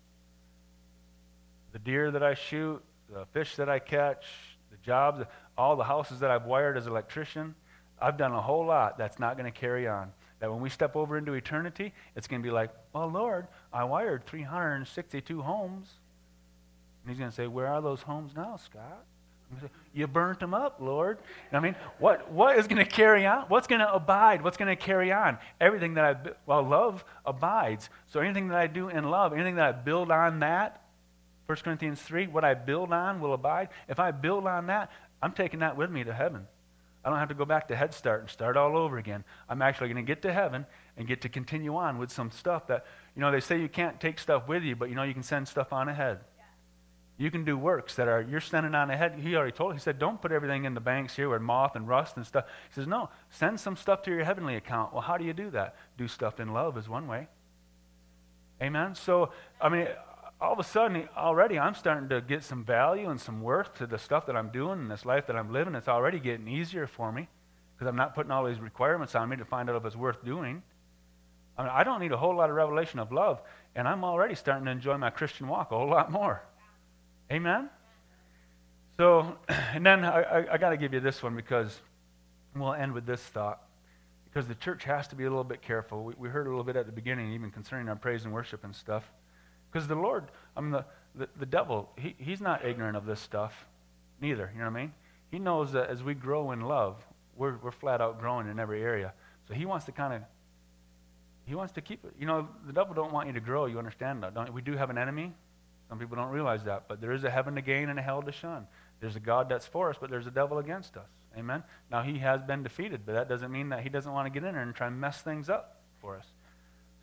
The deer that I shoot, the fish that I catch, the jobs, all the houses that I've wired as an electrician, I've done a whole lot that's not going to carry on. That when we step over into eternity, it's going to be like, well, Lord, I wired 362 homes. And he's going to say, where are those homes now, Scott? You burnt them up, Lord. I mean, what, what is going to carry on? What's going to abide? What's going to carry on? Everything that I, well, love abides. So anything that I do in love, anything that I build on that, 1 Corinthians 3, what I build on will abide. If I build on that, I'm taking that with me to heaven. I don't have to go back to Head Start and start all over again. I'm actually going to get to heaven and get to continue on with some stuff that, you know, they say you can't take stuff with you, but you know, you can send stuff on ahead. You can do works that are, you're sending on ahead. He already told, he said, don't put everything in the banks here with moth and rust and stuff. He says, no, send some stuff to your heavenly account. Well, how do you do that? Do stuff in love is one way. Amen? So, I mean, all of a sudden, already I'm starting to get some value and some worth to the stuff that I'm doing in this life that I'm living. It's already getting easier for me because I'm not putting all these requirements on me to find out if it's worth doing. I mean, I don't need a whole lot of revelation of love, and I'm already starting to enjoy my Christian walk a whole lot more. Amen? So, and then I, I, I got to give you this one because we'll end with this thought. Because the church has to be a little bit careful. We, we heard a little bit at the beginning, even concerning our praise and worship and stuff. Because the Lord, I mean, the, the, the devil, he, he's not ignorant of this stuff, neither. You know what I mean? He knows that as we grow in love, we're, we're flat out growing in every area. So he wants to kind of, he wants to keep it. You know, the devil don't want you to grow. You understand that, don't you? We do have an enemy. Some people don't realize that, but there is a heaven to gain and a hell to shun. There's a God that's for us, but there's a devil against us. Amen? Now, he has been defeated, but that doesn't mean that he doesn't want to get in there and try and mess things up for us.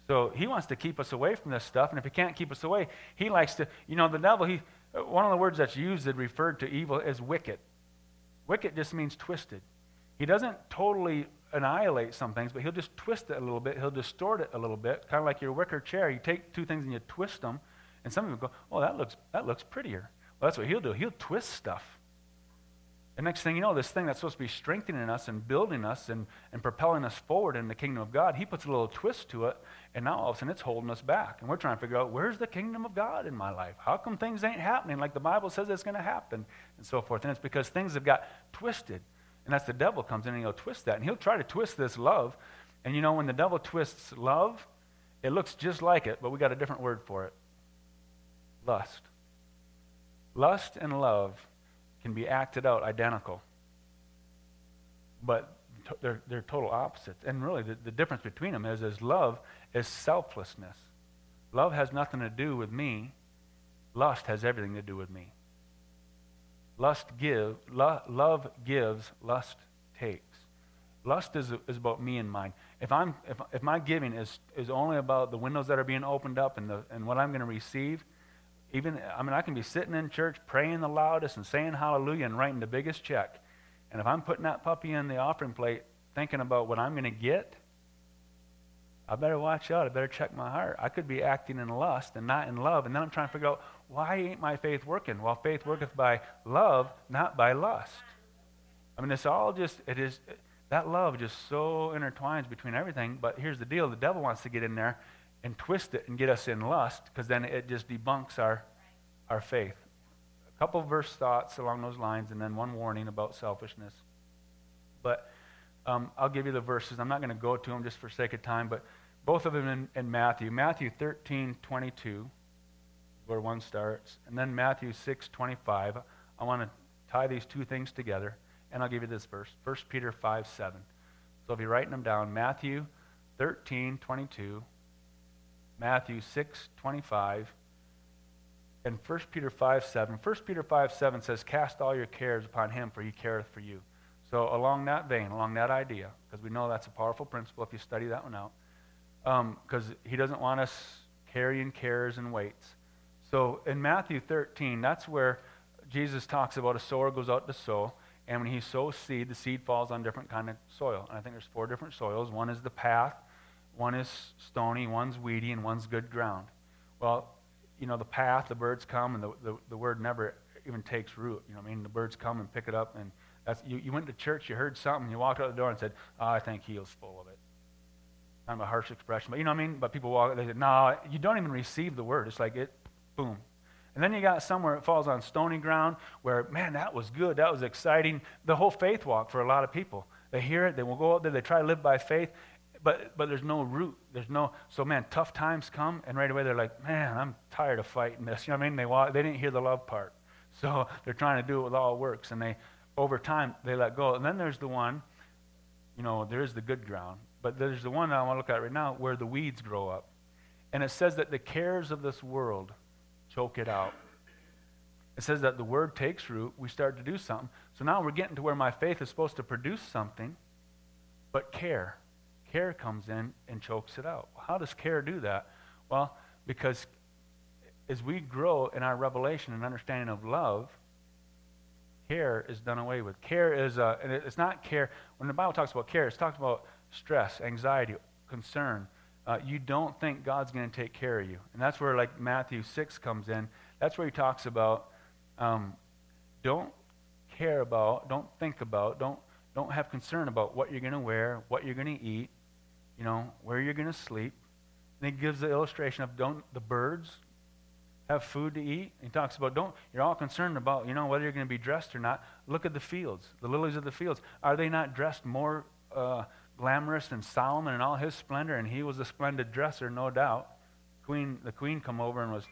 So he wants to keep us away from this stuff, and if he can't keep us away, he likes to, you know, the devil, he, uh, one of the words that's used that referred to evil is wicked. Wicked just means twisted. He doesn't totally annihilate some things, but he'll just twist it a little bit. He'll distort it a little bit, kind of like your wicker chair. You take two things and you twist them, and some people go, oh, that looks, that looks prettier. Well, that's what he'll do. He'll twist stuff. And next thing you know, this thing that's supposed to be strengthening us and building us and, and propelling us forward in the kingdom of God, he puts a little twist to it, and now all of a sudden it's holding us back. And we're trying to figure out where's the kingdom of God in my life? How come things ain't happening like the Bible says it's going to happen? And so forth. And it's because things have got twisted. And that's the devil comes in and he'll twist that. And he'll try to twist this love. And you know, when the devil twists love, it looks just like it, but we got a different word for it lust. Lust and love can be acted out identical, but they're, they're total opposites. And really, the, the difference between them is, is love is selflessness. Love has nothing to do with me. Lust has everything to do with me. Lust give, lo, love gives, lust takes. Lust is, is about me and mine. If, I'm, if, if my giving is, is only about the windows that are being opened up and, the, and what I'm going to receive, even, I mean, I can be sitting in church praying the loudest and saying hallelujah and writing the biggest check. And if I'm putting that puppy in the offering plate thinking about what I'm going to get, I better watch out. I better check my heart. I could be acting in lust and not in love. And then I'm trying to figure out why ain't my faith working? Well, faith worketh by love, not by lust. I mean, it's all just, it is, that love just so intertwines between everything. But here's the deal the devil wants to get in there and twist it and get us in lust because then it just debunks our, our faith. A couple verse thoughts along those lines and then one warning about selfishness. But um, I'll give you the verses. I'm not going to go to them just for sake of time, but both of them in, in Matthew. Matthew 13, 22, where one starts, and then Matthew 6, 25. I want to tie these two things together, and I'll give you this verse 1 Peter 5, 7. So if you're writing them down, Matthew 13, 22, Matthew 6, 25, and 1 Peter 5, 7. 1 Peter 5, 7 says, Cast all your cares upon him, for he careth for you. So along that vein, along that idea, because we know that's a powerful principle if you study that one out, because um, he doesn't want us carrying cares and weights. So in Matthew 13, that's where Jesus talks about a sower goes out to sow, and when he sows seed, the seed falls on different kind of soil. And I think there's four different soils. One is the path, one is stony, one's weedy, and one's good ground. Well, you know, the path, the birds come, and the, the, the word never even takes root. You know I mean? The birds come and pick it up, and that's, you, you went to church, you heard something, you walked out the door and said, oh, I think he was full of it. Kind of a harsh expression, but you know what I mean? But people walk, they say, no, you don't even receive the word. It's like it, boom. And then you got somewhere it falls on stony ground where, man, that was good, that was exciting. The whole faith walk for a lot of people. They hear it, they will go out there, they try to live by faith, but, but there's no root. There's no, so man, tough times come, and right away they're like, man, I'm tired of fighting this. You know what I mean? They, walk, they didn't hear the love part. So they're trying to do it with all works, and they, over time, they let go. And then there's the one, you know, there is the good ground, but there's the one that I want to look at right now where the weeds grow up. And it says that the cares of this world choke it out. It says that the word takes root, we start to do something. So now we're getting to where my faith is supposed to produce something, but care. Care comes in and chokes it out. How does care do that? Well, because as we grow in our revelation and understanding of love, care is done away with. Care is, uh, and it's not care, when the Bible talks about care, it's talking about stress, anxiety, concern. Uh, you don't think God's going to take care of you. And that's where, like, Matthew 6 comes in. That's where he talks about um, don't care about, don't think about, don't, don't have concern about what you're going to wear, what you're going to eat, you know, where you're going to sleep. And he gives the illustration of don't the birds have food to eat. He talks about don't you're all concerned about, you know, whether you're going to be dressed or not. Look at the fields, the lilies of the fields. Are they not dressed more uh, glamorous than Solomon in all his splendor? And he was a splendid dresser, no doubt. Queen, the queen come over and was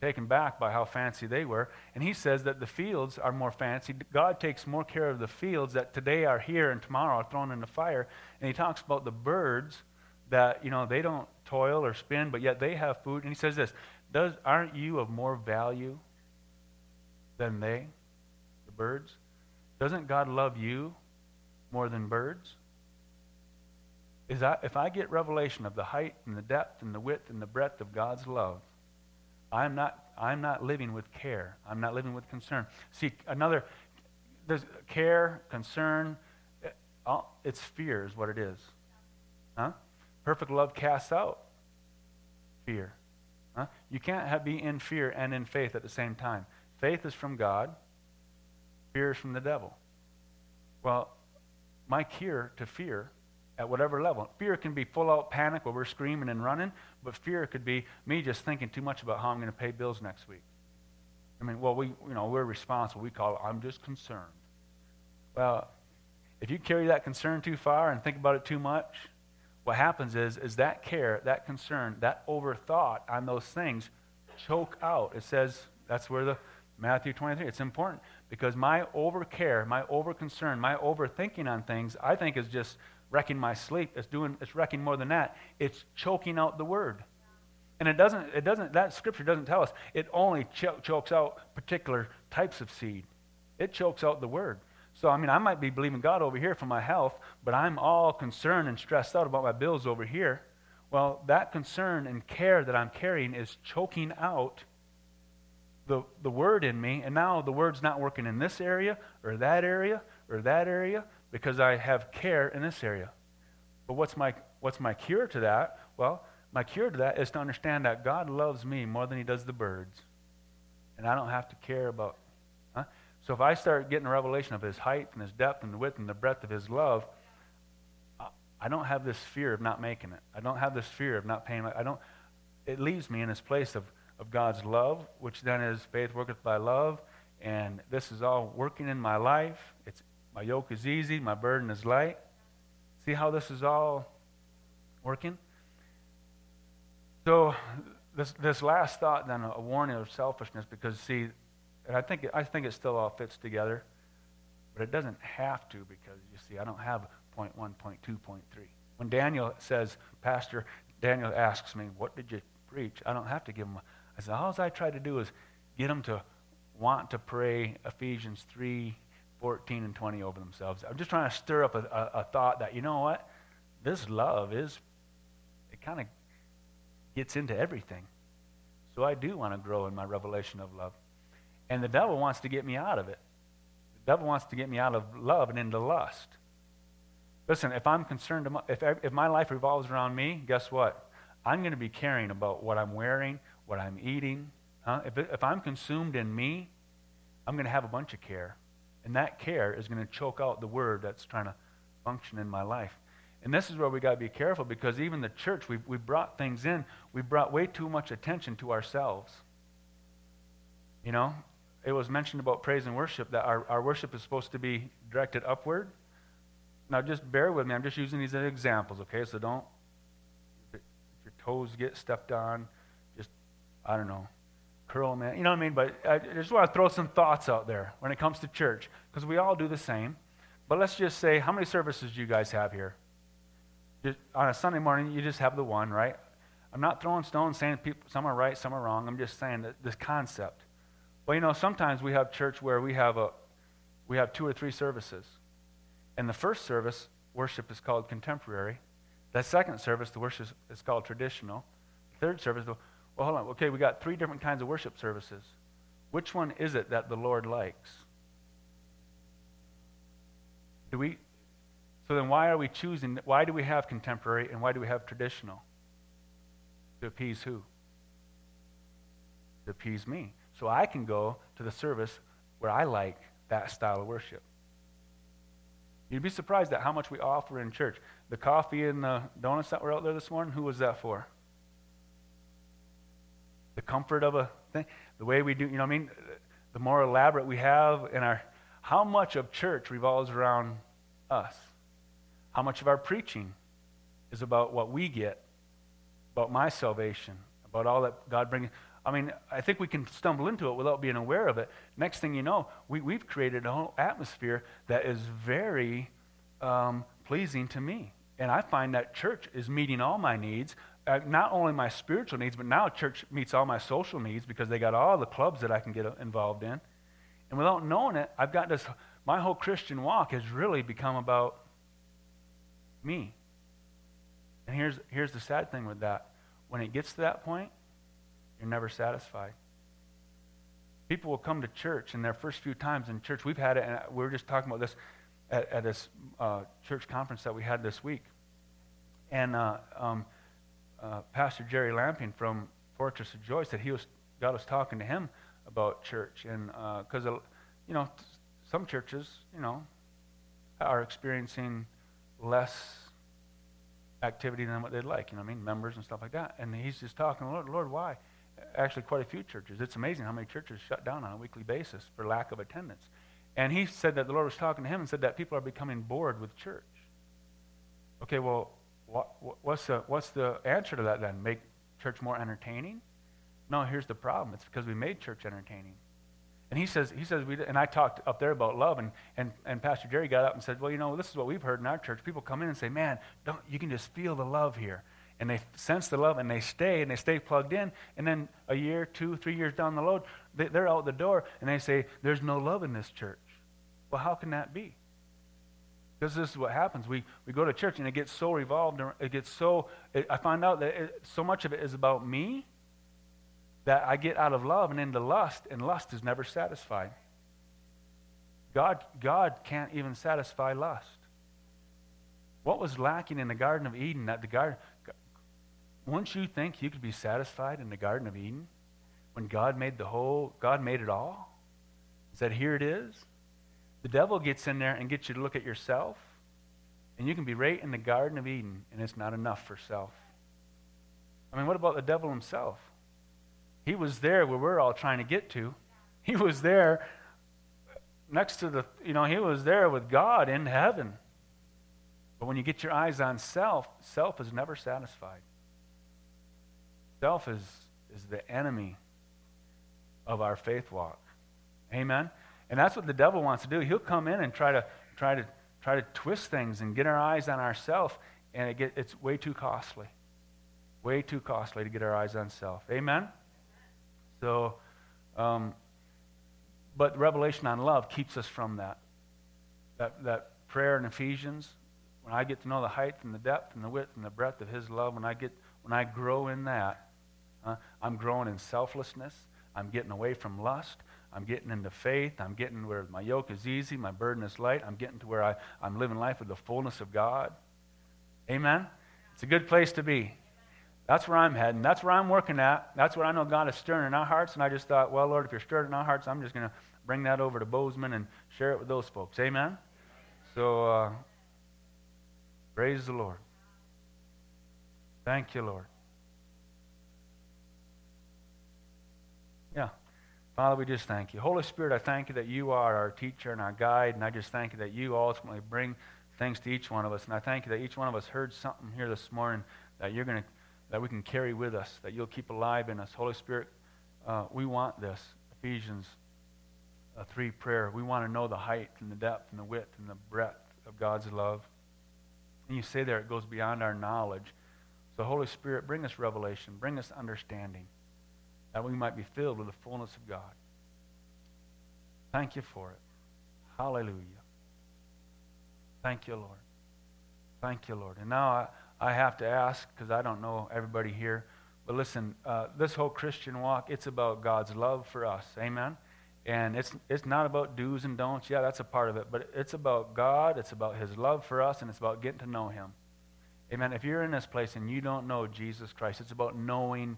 taken back by how fancy they were. And he says that the fields are more fancy. God takes more care of the fields that today are here and tomorrow are thrown in the fire. And he talks about the birds that, you know, they don't toil or spin, but yet they have food. And he says this Does, Aren't you of more value than they, the birds? Doesn't God love you more than birds? Is that, if I get revelation of the height and the depth and the width and the breadth of God's love, I'm not, I'm not living with care. I'm not living with concern. See, another, there's care, concern, eh, it's fear is what it is. Huh? Perfect love casts out fear. Huh? You can't have, be in fear and in faith at the same time. Faith is from God, fear is from the devil. Well, my cure to fear at whatever level. Fear can be full out panic where we're screaming and running, but fear could be me just thinking too much about how I'm going to pay bills next week. I mean, well, we, you know, we're responsible. We call it, I'm just concerned. Well, if you carry that concern too far and think about it too much, what happens is, is that care, that concern, that overthought on those things choke out. It says, that's where the Matthew 23, it's important because my over care, my over concern, my overthinking on things, I think is just wrecking my sleep. It's doing it's wrecking more than that. It's choking out the word. And it doesn't it doesn't that scripture doesn't tell us it only cho- chokes out particular types of seed. It chokes out the word. So I mean I might be believing God over here for my health, but I'm all concerned and stressed out about my bills over here. Well, that concern and care that I'm carrying is choking out the, the word in me, and now the word's not working in this area or that area or that area because I have care in this area. But what's my, what's my cure to that? Well, my cure to that is to understand that God loves me more than he does the birds. And I don't have to care about. Huh? So if I start getting a revelation of his height and his depth and the width and the breadth of his love, I don't have this fear of not making it. I don't have this fear of not paying. I don't. It leaves me in this place of, of God's love, which then is faith worketh by love, and this is all working in my life. It's my yoke is easy, my burden is light. See how this is all working? So, this, this last thought, then, a warning of selfishness, because, see, and I think, I think it still all fits together, but it doesn't have to, because, you see, I don't have point one, point two, point three. When Daniel says, Pastor, Daniel asks me, What did you preach? I don't have to give him. I said, All I try to do is get him to want to pray Ephesians 3 14 and 20 over themselves. I'm just trying to stir up a, a, a thought that, you know what? This love is, it kind of gets into everything. So I do want to grow in my revelation of love. And the devil wants to get me out of it. The devil wants to get me out of love and into lust. Listen, if I'm concerned, if, if my life revolves around me, guess what? I'm going to be caring about what I'm wearing, what I'm eating. Huh? If, if I'm consumed in me, I'm going to have a bunch of care. And that care is going to choke out the word that's trying to function in my life. And this is where we got to be careful because even the church, we we brought things in, we brought way too much attention to ourselves. You know, it was mentioned about praise and worship that our, our worship is supposed to be directed upward. Now, just bear with me. I'm just using these as examples, okay? So don't, if your toes get stepped on, just, I don't know, curl, man. You know what I mean? But I just want to throw some thoughts out there when it comes to church, because we all do the same. But let's just say, how many services do you guys have here? Just, on a Sunday morning, you just have the one, right? I'm not throwing stones saying people, some are right, some are wrong. I'm just saying that this concept. Well, you know, sometimes we have church where we have a we have two or three services. And the first service, worship is called contemporary. The second service, the worship is called traditional. The third service, well, hold on. Okay, we got three different kinds of worship services. Which one is it that the Lord likes? Do we so then why are we choosing why do we have contemporary and why do we have traditional? To appease who? To appease me. So I can go to the service where I like that style of worship. You'd be surprised at how much we offer in church. The coffee and the donuts that were out there this morning, who was that for? The comfort of a thing, the way we do, you know what I mean? The more elaborate we have in our, how much of church revolves around us? How much of our preaching is about what we get, about my salvation, about all that God brings? I mean, I think we can stumble into it without being aware of it. Next thing you know, we, we've created a whole atmosphere that is very um, pleasing to me. And I find that church is meeting all my needs, not only my spiritual needs, but now church meets all my social needs because they got all the clubs that I can get involved in. And without knowing it, I've got this, my whole Christian walk has really become about me. And here's, here's the sad thing with that. When it gets to that point, you're never satisfied. People will come to church, and their first few times in church, we've had it, and we were just talking about this at, at this uh, church conference that we had this week. And uh, um, uh, Pastor Jerry Lamping from Fortress of Joy said he was God was talking to him about church, and because uh, you know some churches, you know, are experiencing less activity than what they'd like. You know what I mean? Members and stuff like that. And he's just talking, Lord, Lord, why? actually quite a few churches. It's amazing how many churches shut down on a weekly basis for lack of attendance. And he said that the Lord was talking to him and said that people are becoming bored with church. Okay, well, what, what's, the, what's the answer to that then? Make church more entertaining? No, here's the problem. It's because we made church entertaining. And he says, he says we, and I talked up there about love, and, and, and Pastor Jerry got up and said, well, you know, this is what we've heard in our church. People come in and say, man, don't, you can just feel the love here and they sense the love and they stay and they stay plugged in. And then a year, two, three years down the road, they, they're out the door and they say, There's no love in this church. Well, how can that be? Because this is what happens. We, we go to church and it gets so revolved. It gets so, it, I find out that it, so much of it is about me that I get out of love and into lust, and lust is never satisfied. God, God can't even satisfy lust. What was lacking in the Garden of Eden? That the garden, wouldn't you think you could be satisfied in the Garden of Eden when God made the whole, God made it all? Said, here it is. The devil gets in there and gets you to look at yourself, and you can be right in the Garden of Eden, and it's not enough for self. I mean, what about the devil himself? He was there where we're all trying to get to. He was there next to the, you know, he was there with God in heaven. But when you get your eyes on self, self is never satisfied. Self is, is the enemy of our faith walk. Amen? And that's what the devil wants to do. He'll come in and try to try to try to twist things and get our eyes on ourself, and it get, it's way too costly. Way too costly to get our eyes on self. Amen? So, um, but revelation on love keeps us from that. That, that prayer in Ephesians, when I get to know the height and the depth and the width and the breadth of his love, when I get when I grow in that, uh, I'm growing in selflessness. I'm getting away from lust. I'm getting into faith. I'm getting where my yoke is easy, my burden is light. I'm getting to where I, I'm living life with the fullness of God. Amen? It's a good place to be. That's where I'm heading. That's where I'm working at. That's what I know God is stirring in our hearts. And I just thought, well, Lord, if you're stirring in our hearts, I'm just going to bring that over to Bozeman and share it with those folks. Amen? So, uh, praise the Lord. Thank you, Lord. Yeah. Father, we just thank you. Holy Spirit, I thank you that you are our teacher and our guide, and I just thank you that you ultimately bring things to each one of us. And I thank you that each one of us heard something here this morning that you're going to that we can carry with us, that you'll keep alive in us. Holy Spirit, uh, we want this. Ephesians uh, 3 prayer. We want to know the height and the depth and the width and the breadth of God's love. And you say there it goes beyond our knowledge. So, Holy Spirit, bring us revelation, bring us understanding, that we might be filled with the fullness of God. Thank you for it. Hallelujah. Thank you, Lord. Thank you, Lord. And now I, I have to ask, because I don't know everybody here, but listen, uh, this whole Christian walk, it's about God's love for us. Amen? And it's, it's not about do's and don'ts. Yeah, that's a part of it. But it's about God, it's about His love for us, and it's about getting to know Him. Amen. If you're in this place and you don't know Jesus Christ, it's about knowing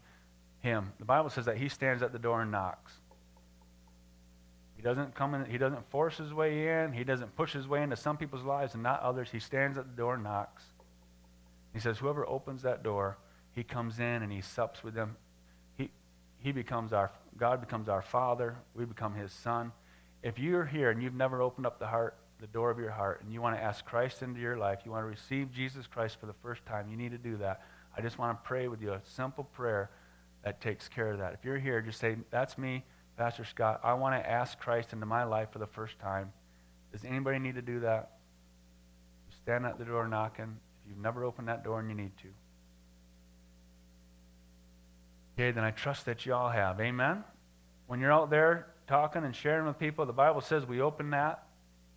Him. The Bible says that He stands at the door and knocks. He doesn't come in, He doesn't force His way in, He doesn't push His way into some people's lives and not others. He stands at the door and knocks. He says, Whoever opens that door, He comes in and He sups with them. He, he becomes our, God becomes our Father. We become His Son. If you're here and you've never opened up the heart the door of your heart and you want to ask Christ into your life, you want to receive Jesus Christ for the first time, you need to do that. I just want to pray with you a simple prayer that takes care of that. If you're here, just say, That's me, Pastor Scott. I want to ask Christ into my life for the first time. Does anybody need to do that? You Stand at the door knocking. If you've never opened that door and you need to. Okay, then I trust that you all have. Amen? When you're out there talking and sharing with people, the Bible says we open that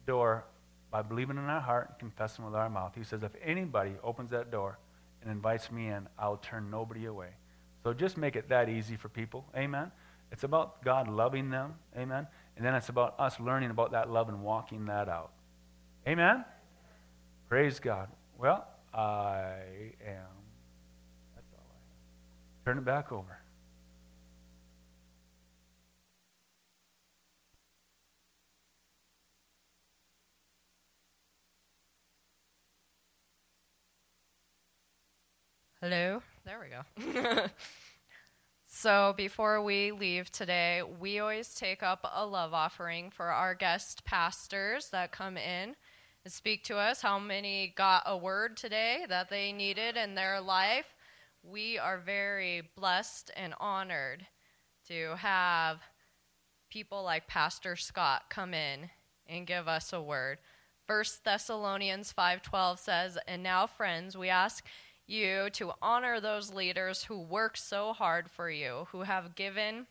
door by believing in our heart and confessing with our mouth. He says, if anybody opens that door and invites me in, I'll turn nobody away. So just make it that easy for people. Amen. It's about God loving them. Amen. And then it's about us learning about that love and walking that out. Amen. Praise God. Well, I am. That's all I have. Turn it back over. Hello. There we go. so, before we leave today, we always take up a love offering for our guest pastors that come in and speak to us. How many got a word today that they needed in their life? We are very blessed and honored to have people like Pastor Scott come in and give us a word. First Thessalonians 5:12 says, "And now friends, we ask you to honor those leaders who work so hard for you, who have given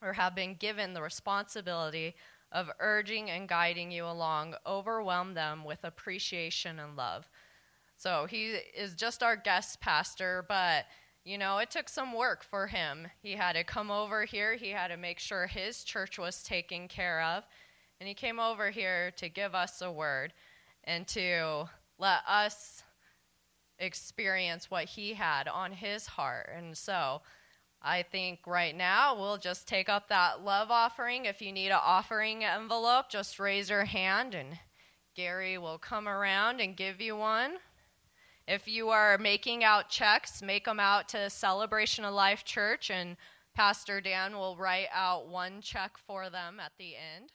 or have been given the responsibility of urging and guiding you along. Overwhelm them with appreciation and love. So he is just our guest pastor, but you know, it took some work for him. He had to come over here, he had to make sure his church was taken care of, and he came over here to give us a word and to let us experience what he had on his heart. And so I think right now we'll just take up that love offering. If you need an offering envelope, just raise your hand and Gary will come around and give you one. If you are making out checks, make them out to Celebration of Life Church, and Pastor Dan will write out one check for them at the end.